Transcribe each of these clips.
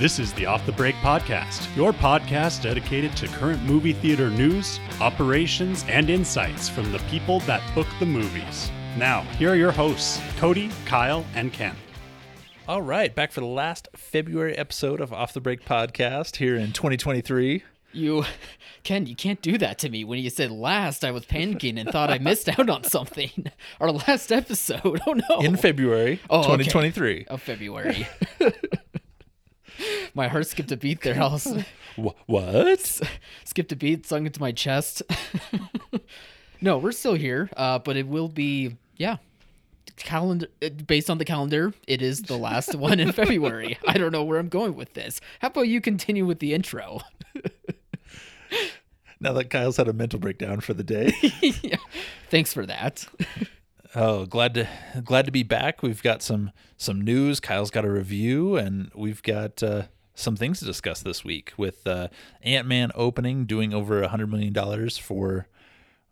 This is the Off the Break Podcast, your podcast dedicated to current movie theater news, operations, and insights from the people that book the movies. Now, here are your hosts, Cody, Kyle, and Ken. All right, back for the last February episode of Off the Break Podcast here in 2023. You, Ken, you can't do that to me. When you said last, I was panicking and thought I missed out on something. Our last episode. Oh no. In February Oh, okay. 2023. of February. my heart skipped a beat there. I was, Wh- what? skipped a beat, sung into my chest. no, we're still here, uh, but it will be, yeah. Calendar uh, based on the calendar, it is the last one in February. I don't know where I'm going with this. How about you continue with the intro? Now that Kyle's had a mental breakdown for the day. yeah. Thanks for that. Oh, glad to glad to be back. We've got some some news. Kyle's got a review, and we've got uh, some things to discuss this week with uh, Ant Man opening, doing over a hundred million dollars for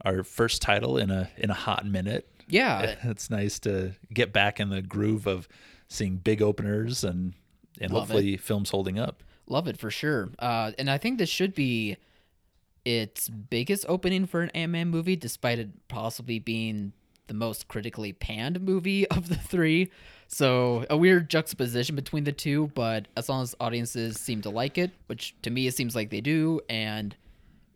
our first title in a in a hot minute. Yeah, it's nice to get back in the groove of seeing big openers and and Love hopefully films holding up. Love it for sure. Uh, and I think this should be its biggest opening for an Ant Man movie, despite it possibly being the most critically panned movie of the three. So a weird juxtaposition between the two, but as long as audiences seem to like it, which to me it seems like they do, and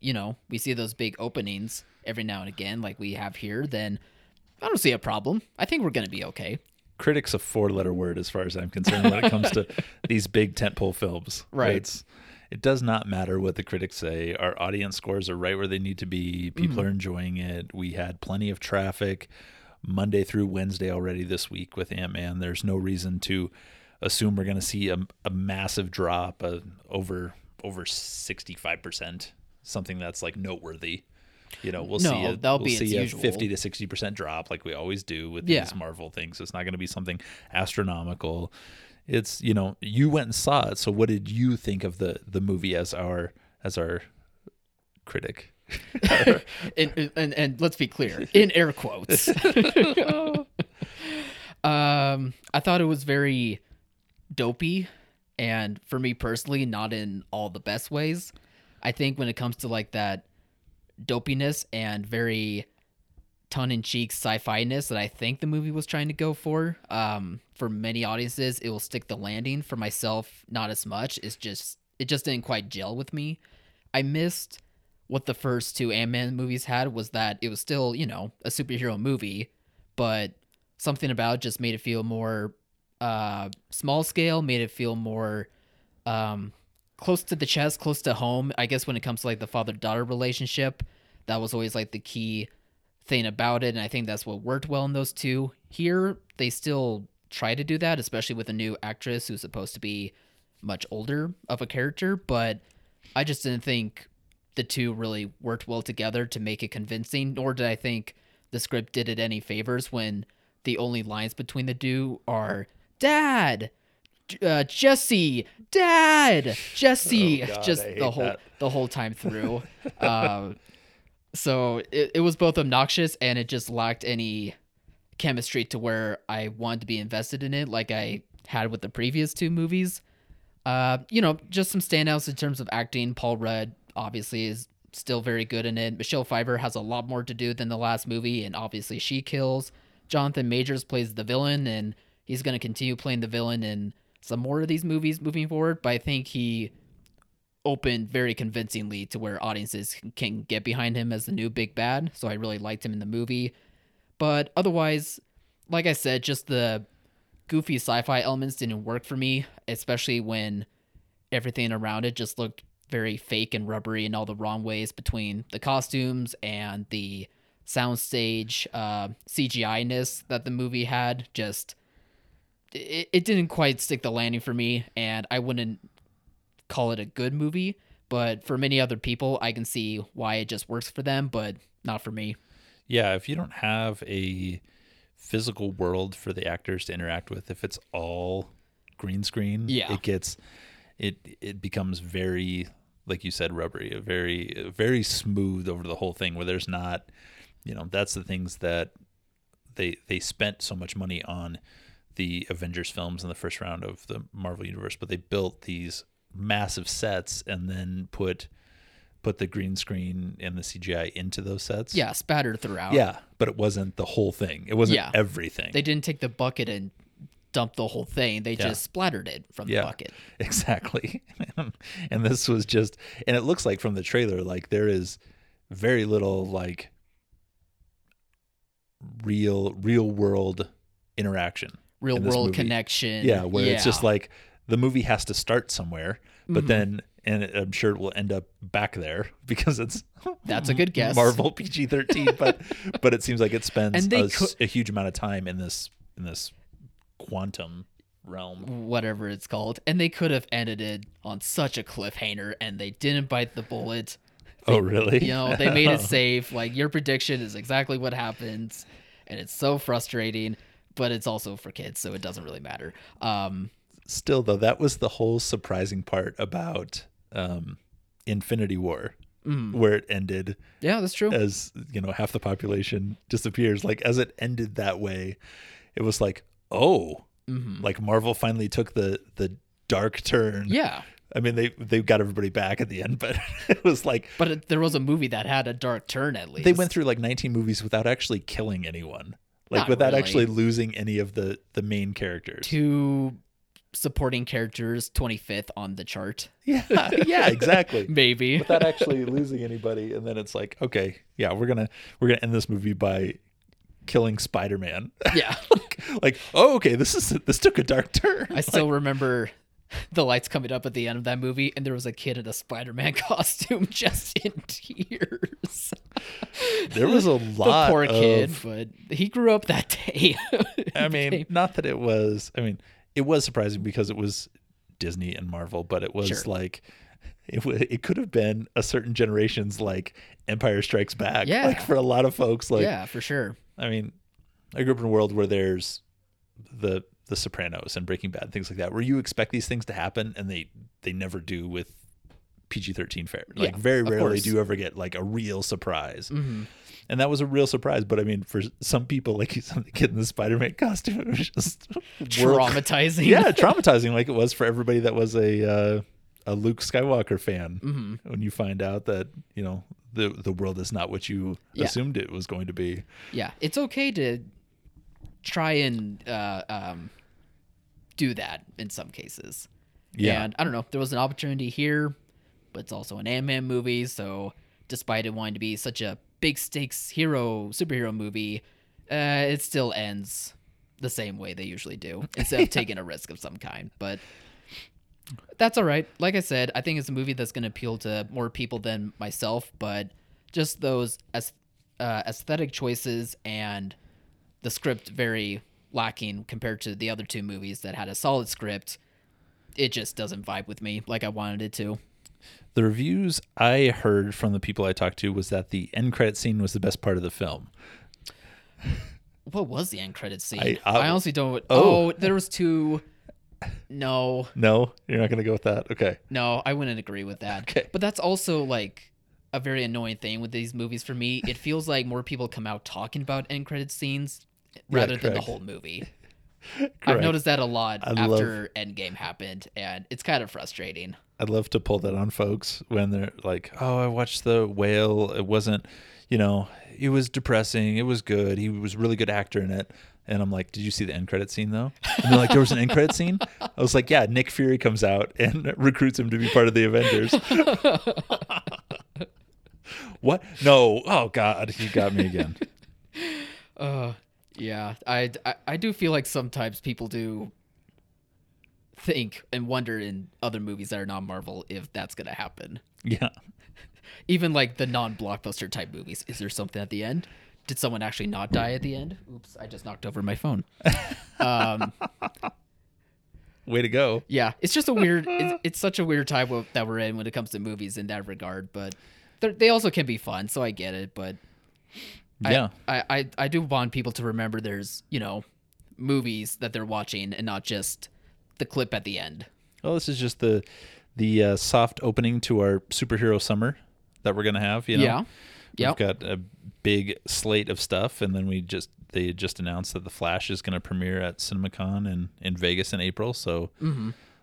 you know, we see those big openings every now and again, like we have here, then I don't see a problem. I think we're gonna be okay. Critics a four letter word as far as I'm concerned when it comes to these big tentpole films. Right. It's it does not matter what the critics say. Our audience scores are right where they need to be. People Mm-hmm. are enjoying it. We had plenty of traffic Monday through Wednesday already this week with Ant Man. There's no reason to assume we're going to see a, a massive drop uh, over over 65%, something that's like noteworthy. You know, we'll No, see a, that'll we'll be see a usual. 50 to 60% drop like we always do with Yeah. these Marvel things. It's not going to be something astronomical. It's, you know, you went and saw it. So what did you think of the the movie as our as our critic? and, and and let's be clear, in air quotes. um, I thought it was very dopey, and for me personally, not in all the best ways. I think when it comes to like that dopiness and very tongue-in-cheek sci-fi-ness that I think the movie was trying to go for. Um, for many audiences, it will stick the landing. For myself, not as much. It's just it just didn't quite gel with me. I missed what the first two Ant-Man movies had was that it was still, you know, a superhero movie, but something about just made it feel more uh small scale, made it feel more um close to the chest, close to home. I guess when it comes to like the father-daughter relationship, that was always like the key thing about it and I think that's what worked well in those two. Here, they still try to do that, especially with a new actress who's supposed to be much older of a character, but I just didn't think the two really worked well together to make it convincing, nor did I think the script did it any favors when the only lines between the two are "Dad, uh, Cassie, Dad, Cassie," Oh, God, just the whole that. the whole time through. uh, so it, it was both obnoxious and it just lacked any chemistry to where I wanted to be invested in it, like I had with the previous two movies. Uh, you know, just some standouts in terms of acting. Paul Rudd obviously is still very good in it. Michelle Pfeiffer has a lot more to do than the last movie, and obviously she kills. Jonathan Majors plays the villain, and he's going to continue playing the villain in some more of these movies moving forward. But I think he opened very convincingly to where audiences can get behind him as the new big bad. So I really liked him in the movie. But otherwise, like I said, just the goofy sci-fi elements didn't work for me, especially when everything around it just looked very fake and rubbery in all the wrong ways between the costumes and the soundstage uh, CGI ness that the movie had. Just it, it didn't quite stick the landing for me, and I wouldn't call it a good movie. But for many other people, I can see why it just works for them, but not for me. Yeah, if you don't have a physical world for the actors to interact with, if it's all green screen, Yeah. it gets it it becomes very like you said rubbery, very very smooth over the whole thing where there's not you know, that's the things that they they spent so much money on the Avengers films in the first round of the Marvel universe, but they built these massive sets and then put put the green screen and the CGI into those sets. Yeah, spattered throughout. Yeah, but it wasn't the whole thing. It wasn't Yeah. everything. They didn't take the bucket and dump the whole thing. They Yeah. just splattered it from Yeah. the bucket. Exactly. and this was just and it looks like from the trailer like there is very little like real real world interaction. Real in world movie. connection. Yeah, where it's just like the movie has to start somewhere, Mm-hmm. but then and I'm sure it will end up back there because it's That's a good guess. Marvel PG-13, but but it seems like it spends they a, s- a huge amount of time in this in this quantum realm. whatever it's called. And they could have ended it on such a cliffhanger and they didn't bite the bullet. oh, really? You know, they made it safe. Like your prediction is exactly what happens. And it's so frustrating, but it's also for kids, so it doesn't really matter. Um still though that was the whole surprising part about um infinity war Mm. where it ended yeah, that's true. as you know half the population disappears like as it ended that way it was like oh like marvel finally took the the dark turn Mm-hmm. yeah. i mean they they got everybody back at the end but it was like But it, there was a movie that had a dark turn at least. they went through like 19 movies without actually killing anyone like Not without really. actually losing any of the the main characters two supporting characters 25th on the chart. yeah yeah exactly Maybe. without actually losing anybody and then it's like okay yeah we're gonna we're gonna end this movie by killing spider-man yeah. like oh okay this is this took a dark turn I still remember the lights coming up at the end of that movie, and there was a kid in a Spider Man costume just in tears. there was a the lot poor of, kid, but he grew up that day. i mean not that it was i mean it was surprising because it was disney and marvel but it was Sure. like it, w- it could have been a certain generation's like empire strikes back Yeah. like for a lot of folks like yeah, for sure. I mean, I grew up in a world where there's the the Sopranos and Breaking Bad, things like that, where you expect these things to happen and they they never do with PG thirteen fare. Like Yeah, very rarely do you ever get like a real surprise. hmm And that was a real surprise. But I mean, for some people, like some kid in the Spider Man costume, it was just Traumatizing. yeah, traumatizing, like it was for everybody that was a uh, a Luke Skywalker fan. hmm When you find out that you know the the world is not what you Yeah. assumed it was going to be. Yeah, it's okay to try and uh, um, do that in some cases. Yeah. And I don't know, there was an opportunity here, it's also an Ant Man movie. So despite it wanting to be such a big stakes hero superhero movie, uh, it still ends the same way they usually do instead of taking a risk of some kind. But that's all right. Like I said, I think it's a movie that's going to appeal to more people than myself, but just those as, uh, aesthetic choices and the script very lacking compared to the other two movies that had a solid script. It just doesn't vibe with me like I wanted it to. The reviews I heard from the people I talked to was that the end credit scene was the best part of the film. What was the end credit scene? I- I, I- honestly don't. Oh. Oh. there was two. No, No, you're not going to go with that. Okay. no, I wouldn't agree with that. Okay. But that's also like a very annoying thing with these movies for me. It feels like more people come out talking about end credit scenes rather than the whole movie. I've noticed that a lot I love- after Endgame happened, and it's kind of frustrating. I'd love to pull that on folks when they're like, "Oh, I watched the whale. It wasn't, you know, it was depressing. It was good. He was a really good actor in it." And I'm like, "Did you see the end credit scene though?" And they're like, "There was an end credit scene." I was like, "Yeah, Nick Fury comes out and recruits him to be part of the Avengers." what? No. Oh God, you got me again. Uh, yeah, I, I I do feel like sometimes people do think and wonder in other movies that are not Marvel if that's gonna happen. Yeah. Even like the non-blockbuster type movies, is there something at the end? Did someone actually not die at the end? Oops, I just knocked over my phone. Um, Way to go. yeah, it's just a weird. It's, it's such a weird time that we're in when it comes to movies in that regard. But they're- also can be fun, so I get it. But Yeah. I, I, I do want people to remember there's, you know, movies that they're watching and not just the clip at the end. Well, this is just the the uh, soft opening to our superhero summer that we're gonna have. You know, Yeah. we've Yep. got a big slate of stuff, and then we just they just announced that the Flash is going to premiere at CinemaCon in in Vegas in April. So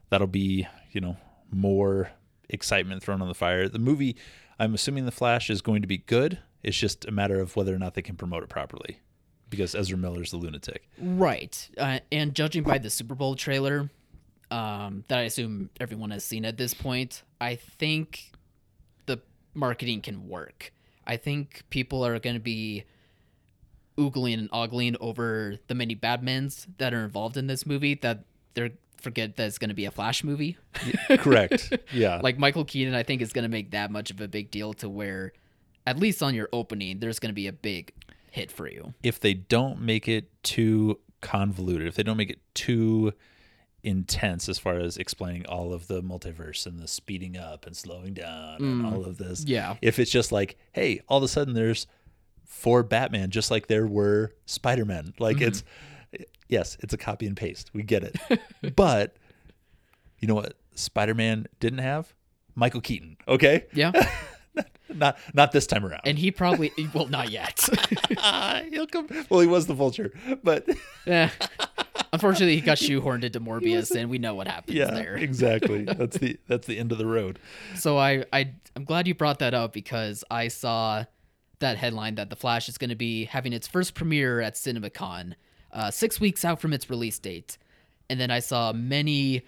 that'll be you know more excitement thrown on the fire. The movie, I'm assuming the Flash is going to be good. It's just a matter of whether or not they can promote it properly, because Ezra Miller's the lunatic. Right. Uh, and judging by the Super Bowl trailer, um, that I assume everyone has seen at this point, I think the marketing can work. I think people are going to be oogling and ogling over the many Batmans that are involved in this movie that they're forget that it's going to be a Flash movie. Correct. Yeah. like Michael Keaton, I think is going to make that much of a big deal to where, at least on your opening, there's going to be a big hit for you. if they don't make it too convoluted, if they don't make it too intense as far as explaining all of the multiverse and the speeding up and slowing down and all mm. of this. Yeah. If it's just like, hey, all of a sudden there's four Batman just like there were Spider-Man. Like it's mm-hmm. yes, it's a copy and paste. We get it. but you know what Spider-Man didn't have? Michael Keaton. Okay? Yeah. Not not this time around. and he probably, well, not yet. He'll come. Well, he was the vulture, but Eh. Unfortunately, he got shoehorned into Morbius, and we know what happens yeah, there. exactly. That's the that's the end of the road. So I, I, I'm glad you brought that up because I saw that headline that The Flash is going to be having its first premiere at CinemaCon, uh, six weeks out from its release date, and then I saw many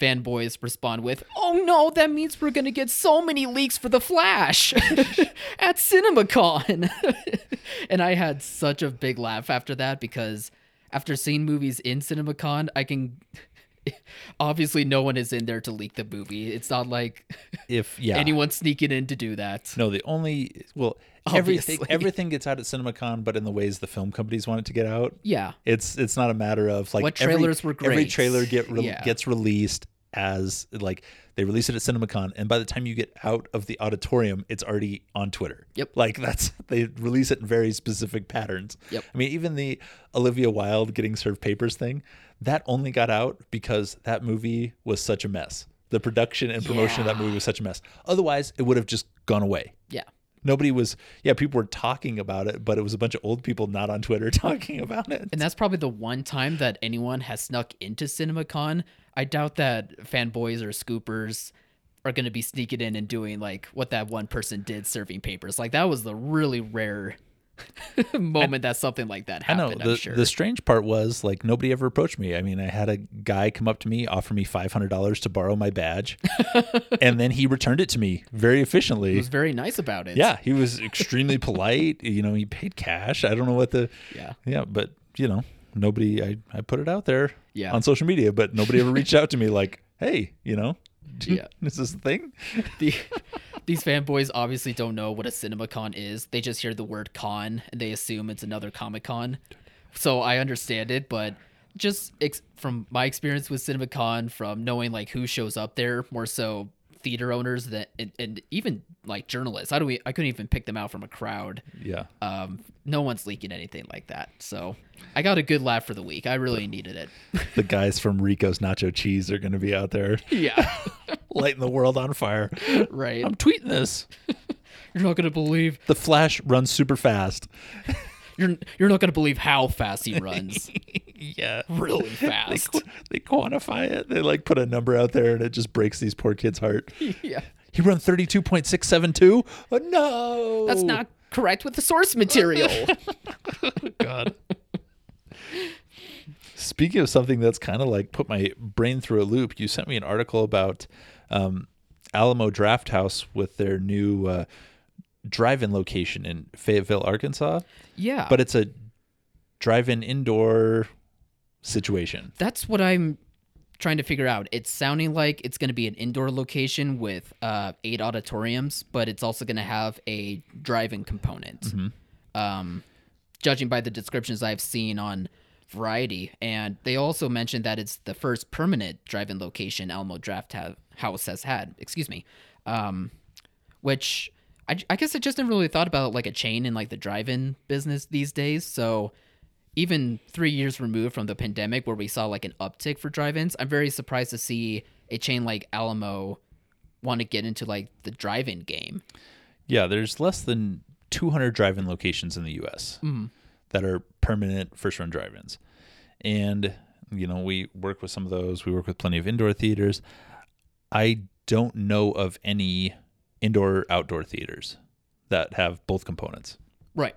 fanboys respond with, "Oh no, that means we're going to get so many leaks for The Flash at CinemaCon," and I had such a big laugh after that because after seeing movies in CinemaCon, I can. Obviously, no one is in there to leak the movie. It's not like If yeah, anyone sneaking in to do that. no, the only well everything Obviously. everything gets out at CinemaCon, but in the ways the film companies want it to get out. Yeah. It's it's not a matter of like What every- trailers were Every trailer get re- Yeah. gets released as like they release it at CinemaCon, and by the time you get out of the auditorium, it's already on Twitter. Yep. Like that's they release it in very specific patterns. Yep. I mean, even the Olivia Wilde getting served papers thing, that only got out because that movie was such a mess. The production and promotion of that movie was such a mess. Otherwise, it would have just gone away. Yeah. Nobody was, yeah, people were talking about it, but it was a bunch of old people not on Twitter talking about it. And that's probably the one time that anyone has snuck into CinemaCon. I doubt that fanboys or scoopers are going to be sneaking in and doing like what that one person did serving papers. Like that was the really rare moment that something like that I know happened, the I'm sure. the strange part was like nobody ever approached me. I mean, I had a guy come up to me, offer me five hundred dollars to borrow my badge, and then he returned it to me very efficiently. he was very nice about it. Yeah, he was extremely polite. You know, he paid cash. I don't know what the Yeah. yeah, but you know, nobody. I I put it out there Yeah. on social media, but nobody ever reached out to me like, hey, you know, Yeah. This is this a thing? The, these fanboys obviously don't know what a CinemaCon is. They just hear the word con and they assume it's another Comic Con. So I understand it, but just ex- from my experience with CinemaCon, from knowing like who shows up there, more so theater owners that and, and even like journalists. I don't. I couldn't even pick them out from a crowd. Yeah. Um, no one's leaking anything like that. So I got a good laugh for the week. I really needed it. the guys from Rico's Nacho Cheese are going to be out there yeah. lighting the world on fire. right. I'm tweeting this. You're not gonna believe. The Flash runs super fast. You're you're not gonna believe how fast he runs. Yeah. really fast. qu- they quantify it. They like put a number out there and it just breaks these poor kids' heart. yeah. He run 32.672? Oh, no. That's not correct with the source material. God. Speaking of something that's kind of like put my brain through a loop, you sent me an article about um, Alamo Drafthouse with their new uh, drive-in location in Fayetteville, Arkansas. yeah. But it's a drive-in indoor situation. that's what I'm trying to figure out. It's sounding like it's going to be an indoor location with uh, eight auditoriums, but it's also going to have a drive-in component. Um, judging by the descriptions I've seen on Variety, and they also mentioned that it's the first permanent drive-in location Alamo Draft ha- House has had. Excuse me. Um, which I, I guess I just never really thought about like a chain in like the drive-in business these days. So even three years removed from the pandemic where we saw like an uptick for drive-ins, I'm very surprised to see a chain like Alamo want to get into like the drive-in game. Yeah, there's less than 200 drive-in locations in the U.S. Mm-hmm. that are permanent first run drive-ins. And you know, we work with some of those. We work with plenty of indoor theaters. I don't know of any indoor outdoor theaters that have both components. Right.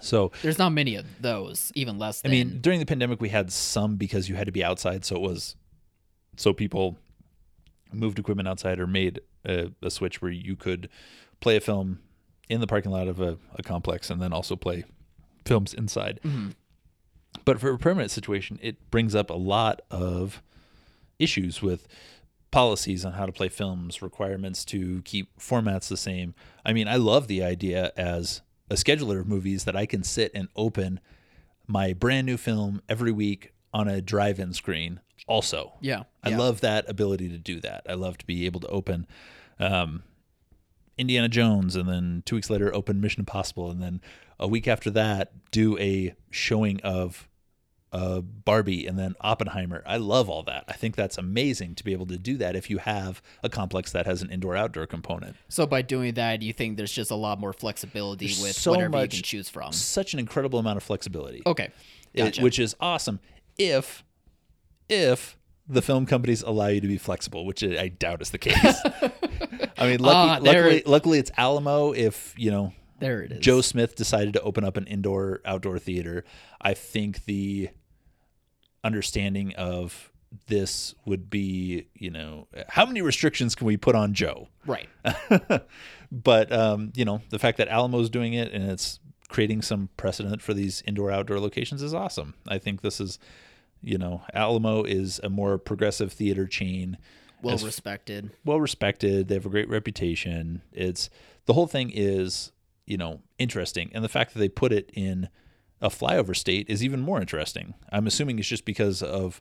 So There's not many of those, even less. I mean, during the pandemic, we had some because you had to be outside, so it was so people moved equipment outside or made a, a switch where you could play a film in the parking lot of a, a complex and then also play films inside. Mm-hmm. But for a permanent situation, it brings up a lot of issues with policies on how to play films, requirements to keep formats the same. I mean, I love the idea as a scheduler of movies that I can sit and open my brand new film every week on a drive-in screen also. yeah, I yeah. love that ability to do that. I love to be able to open um, Indiana Jones and then two weeks later open Mission Impossible and then a week after that do a showing of uh, Barbie and then Oppenheimer. I love all that. I think that's amazing to be able to do that if you have a complex that has an indoor outdoor component. So by doing that, you think there's just a lot more flexibility There's with so whatever you much- can choose from. Such an incredible amount of flexibility. Okay, it- which is awesome if if the film companies allow you to be flexible, which I doubt is the case. I mean, lucky, there luckily, it- luckily it's Alamo. If you know there it is. Joe Smith decided to open up an indoor outdoor theater, I think the understanding of this would be, you know, how many restrictions can we put on Joe? right. but um, you know, the fact that Alamo's doing it and it's creating some precedent for these indoor outdoor locations is awesome. I think this is, you know, Alamo is a more progressive theater chain, Well as- respected. well respected. They have a great reputation. It's the whole thing is, you know, interesting, and the fact that they put it in a flyover state is even more interesting. I'm assuming it's just because of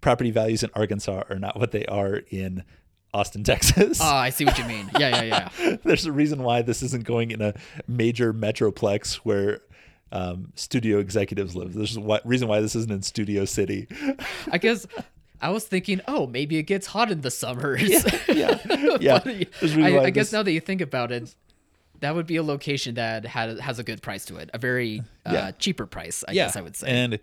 property values in Arkansas are not what they are in Austin, Texas. Ah, I see what you mean. Yeah, yeah, yeah. There's a reason why this isn't going in a major metroplex where um, studio executives live. There's a reason why this isn't in Studio City. I guess I was thinking, oh, maybe it gets hot in the summers. yeah, yeah. There's I, I guess this- now that you think about it, that would be a location that had, has a good price to it, a very uh, Yeah. cheaper price, I yeah, guess I would say. And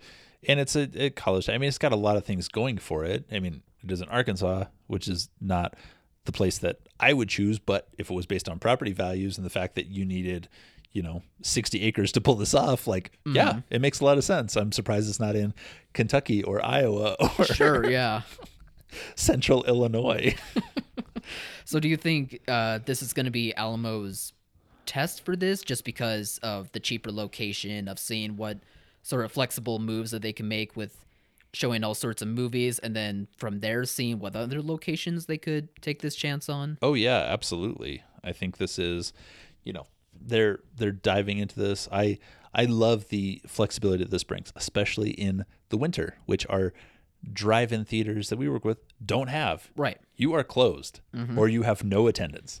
and it's a, a college. I mean, it's got a lot of things going for it. I mean, it is in Arkansas, which is not the place that I would choose. But if it was based on property values and the fact that you needed, you know, 60 acres to pull this off, like, Mm-hmm. yeah, it makes a lot of sense. I'm surprised it's not in Kentucky or Iowa or sure, yeah. Central Illinois. So do you think uh, this is going to be Alamo's test for this just because of the cheaper location of seeing what sort of flexible moves that they can make with showing all sorts of movies and then from there seeing what other locations they could take this chance on? Oh yeah, absolutely. I think this is, you know, they're they're diving into this. I I love the flexibility that this brings, especially in the winter, which our drive-in theaters that we work with don't have. Right. You are closed mm-hmm. or you have no attendance.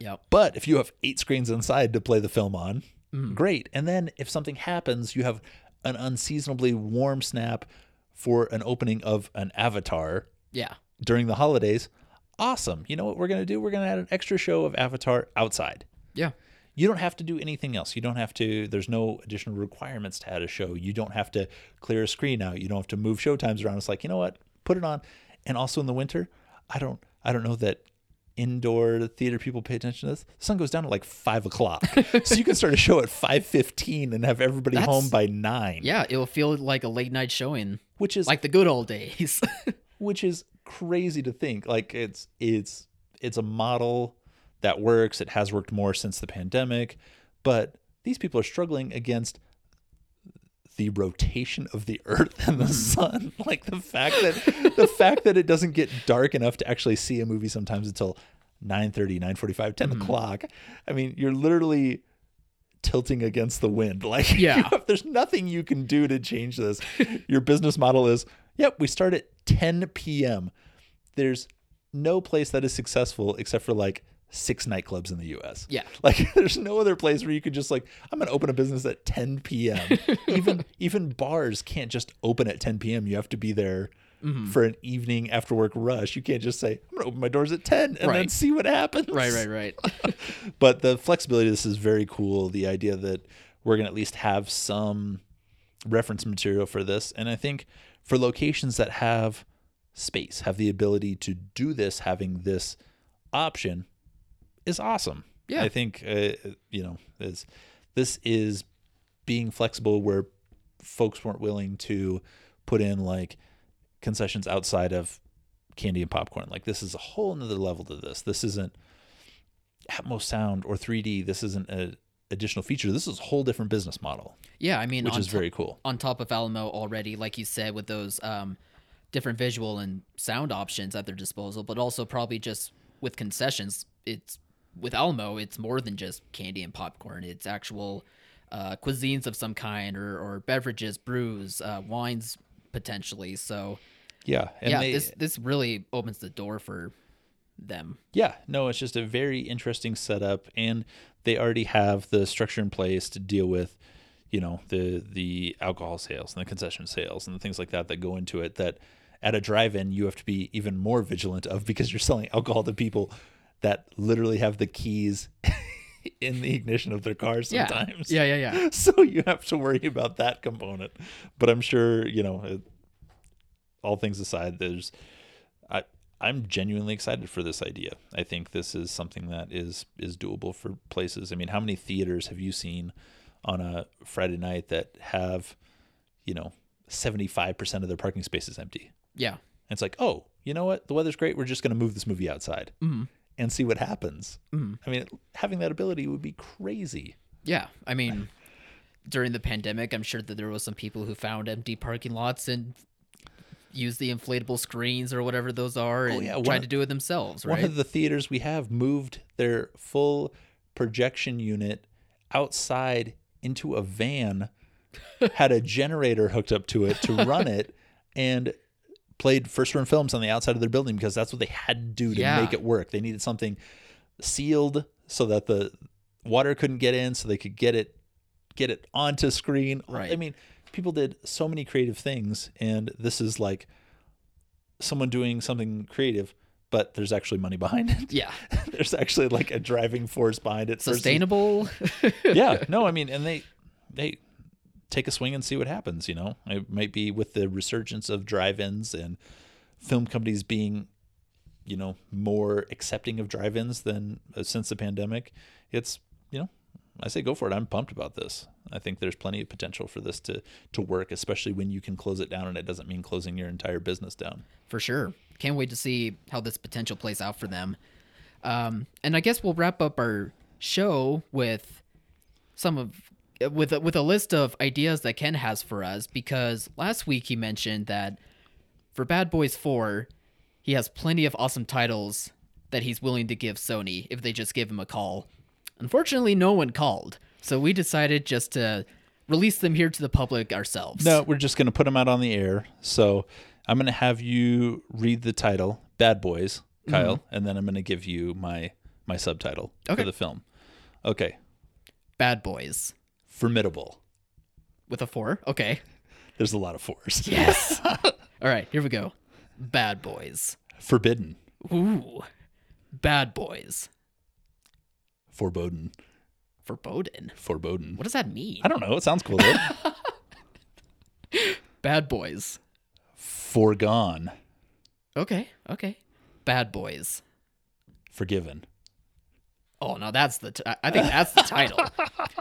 Yep. But if you have eight screens inside to play the film on, mm-hmm. great. And then if something happens, you have an unseasonably warm snap for an opening of an Avatar Yeah. during the holidays, awesome. You know what we're going to do? We're going to add an extra show of Avatar outside. Yeah. You don't have to do anything else. You don't have to, there's no additional requirements to add a show. You don't have to clear a screen out. You don't have to move show times around. It's like, you know what? Put it on. And also in the winter, I don't, I don't know that indoor theater people pay attention to this. The sun goes down at like five o'clock. so you can start a show at 5.15 and have everybody That's- home by nine, Yeah, it'll feel like a late night showing, which is like the good old days. which is crazy to think like it's it's it's a model that works it has worked more since the pandemic but these people are struggling against the rotation of the earth and the hmm. sun. Like the fact that the fact that it doesn't get dark enough to actually see a movie sometimes until 9 9.45 10 hmm. o'clock. I mean you're literally tilting against the wind. Like Yeah. have- there's nothing you can do to change this. Your business model is yep we start at 10 p.m there's no place that is successful except for like six nightclubs in the US. Yeah. Like there's no other place where you could just like I'm going to open a business at 10 p.m. even even bars can't just open at 10 p.m. You have to be there Mm-hmm. for an evening after work rush. You can't just say I'm going to open my doors at 10 and then see what happens. right, right, right. But the flexibility of this is very cool. The idea that we're going to at least have some reference material for this. And I think for locations that have space, have the ability to do this, having this option is awesome. Yeah. I think, uh, you know, is, this is being flexible where folks weren't willing to put in like concessions outside of candy and popcorn. Like this is a whole nother level to this. This isn't Atmos sound or 3D. This isn't a additional feature. This is a whole different business model, Yeah, I mean, which is to- very cool. on top of Alamo already, like you said, with those um, different visual and sound options at their disposal, but also probably just with concessions. It's with Alamo, it's more than just candy and popcorn. It's actual uh, cuisines of some kind, or, or beverages, brews, uh, wines potentially. So Yeah, and yeah, they, this this really opens the door for them. Yeah, no, it's just a very interesting setup, and they already have the structure in place to deal with, you know, the the alcohol sales and the concession sales and the things like that that go into it. That at a drive-in you have to be even more vigilant of because you're selling alcohol to people that literally have the keys in the ignition of their car Yeah, sometimes. yeah, yeah, yeah. So you have to worry about that component. But I'm sure you know. It, all things aside, there's I I'm genuinely excited for this idea. I think this is something that is is doable for places. I mean, how many theaters have you seen on a Friday night that have, you know, 75% of their parking spaces empty? Yeah, And it's like, "Oh, you know what? The weather's great. We're just going to move this movie outside." Mm-hmm. And see what happens. Mm. I mean, having that ability would be crazy. yeah. I mean, during the pandemic, I'm sure that there was some people who found empty parking lots and used the inflatable screens or whatever those are oh, and Oh, yeah, tried of- to do it themselves, One of the theaters we have moved their full projection unit outside into a van, had a generator hooked up to it to run it, and played first run films on the outside of their building because that's what they had to do to Yeah. make it work. They needed something sealed so that the water couldn't get in, so they could get it get it onto screen. Right. I mean, people did so many creative things, and this is like someone doing something creative, but there's actually money behind it. yeah. there's actually like a driving force behind it. Sustainable. yeah, no, I mean, and they they take a swing and see what happens. You know, it might be with the resurgence of drive-ins and film companies being, you know, more accepting of drive-ins than uh, since the pandemic. It's you know, I say go for it. I'm pumped about this. I think there's plenty of potential for this to to work, especially when you can close it down and it doesn't mean closing your entire business down. for sure. Can't wait to see how this potential plays out for them. Um, and I guess we'll wrap up our show with some of with a, with a list of ideas that Ken has for us because last week he mentioned that for Bad Boys 4, he has plenty of awesome titles that he's willing to give Sony if they just give him a call. Unfortunately, no one called. So we decided just to release them here to the public ourselves. No, we're just going to put them out on the air. So I'm going to have you read the title, Bad Boys, mm-hmm. Kyle, and then I'm going to give you my my subtitle Okay. for the film. Okay, Bad Boys formidable. with a 4. Okay. There's a lot of fours. Yes. All right, here we go. Bad Boys. Forbidden, Ooh. Bad Boys. foreboding, Foreboding. foreboding. What does that mean? I don't know. It sounds cool. Though. Bad Boys. Foregone, Okay, okay. Bad Boys. forgiven. Oh no, that's the. T- I think that's the title.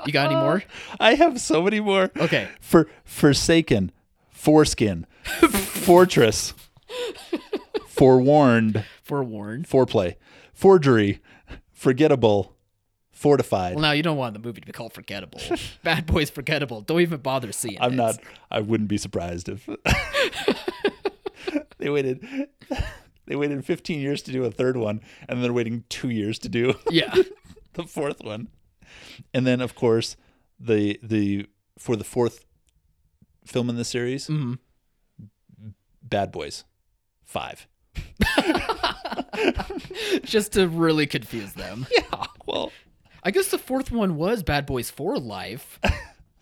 You got any more? I have so many more. Okay. For Forsaken, Foreskin, Fortress, Forewarned, Forewarned. Foreplay, Forgery, Forgettable, Fortified. Well, now you don't want the movie to be called Forgettable. Bad Boys Forgettable. Don't even bother seeing it. I'm not. I wouldn't be surprised if they waited. They waited 15 years to do a third one, and they're waiting two years to do Yeah. the fourth one. And then, of course, the the for the fourth film in the series, Mhm. Bad Boys, five. Just to really confuse them. Yeah. Well, I guess the fourth one was Bad Boys for Life.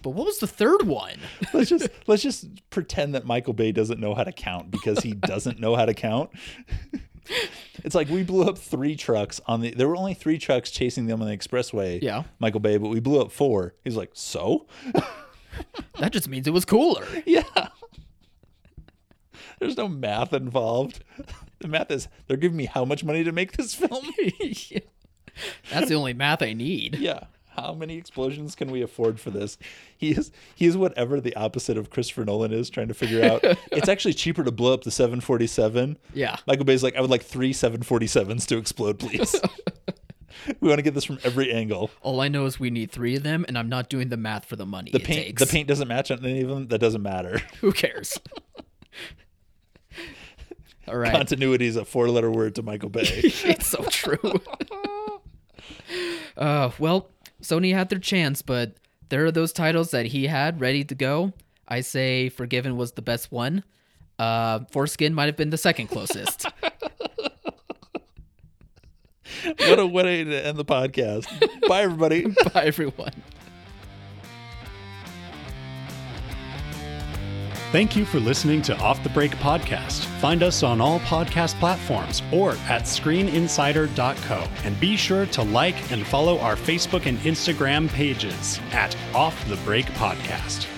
But what was the third one? let's just let's just pretend that Michael Bay doesn't know how to count because he doesn't know how to count. It's like we blew up three trucks on the. There were only three trucks chasing them on the expressway. Yeah. Michael Bay, but we blew up four. He's like, so That just means it was cooler. yeah. There's no math involved. The math is they're giving me how much money to make this film. That's the only math I need. yeah. How many explosions can we afford for this? He is he is whatever the opposite of Christopher Nolan is trying to figure out. it's actually cheaper to blow up the 747. Yeah. Michael Bay's like, I would like three 747s to explode, please. we want to get this from every angle. All I know is we need three of them, and I'm not doing the math for the money The it paint takes. the paint doesn't match on any of them. That doesn't matter. Who cares? All right. Continuity is a four letter word to Michael Bay. it's so true. uh, well, Sony had their chance, but there are those titles that he had ready to go. I say Forgiven was the best one. Uh, Foreskin might have been the second closest. what a way to end the podcast. Bye everybody. Bye, everyone. Thank you for listening to Off the Break Podcast. Find us on all podcast platforms or at screeninsider.co. And be sure to like and follow our Facebook and Instagram pages at Off the Break Podcast.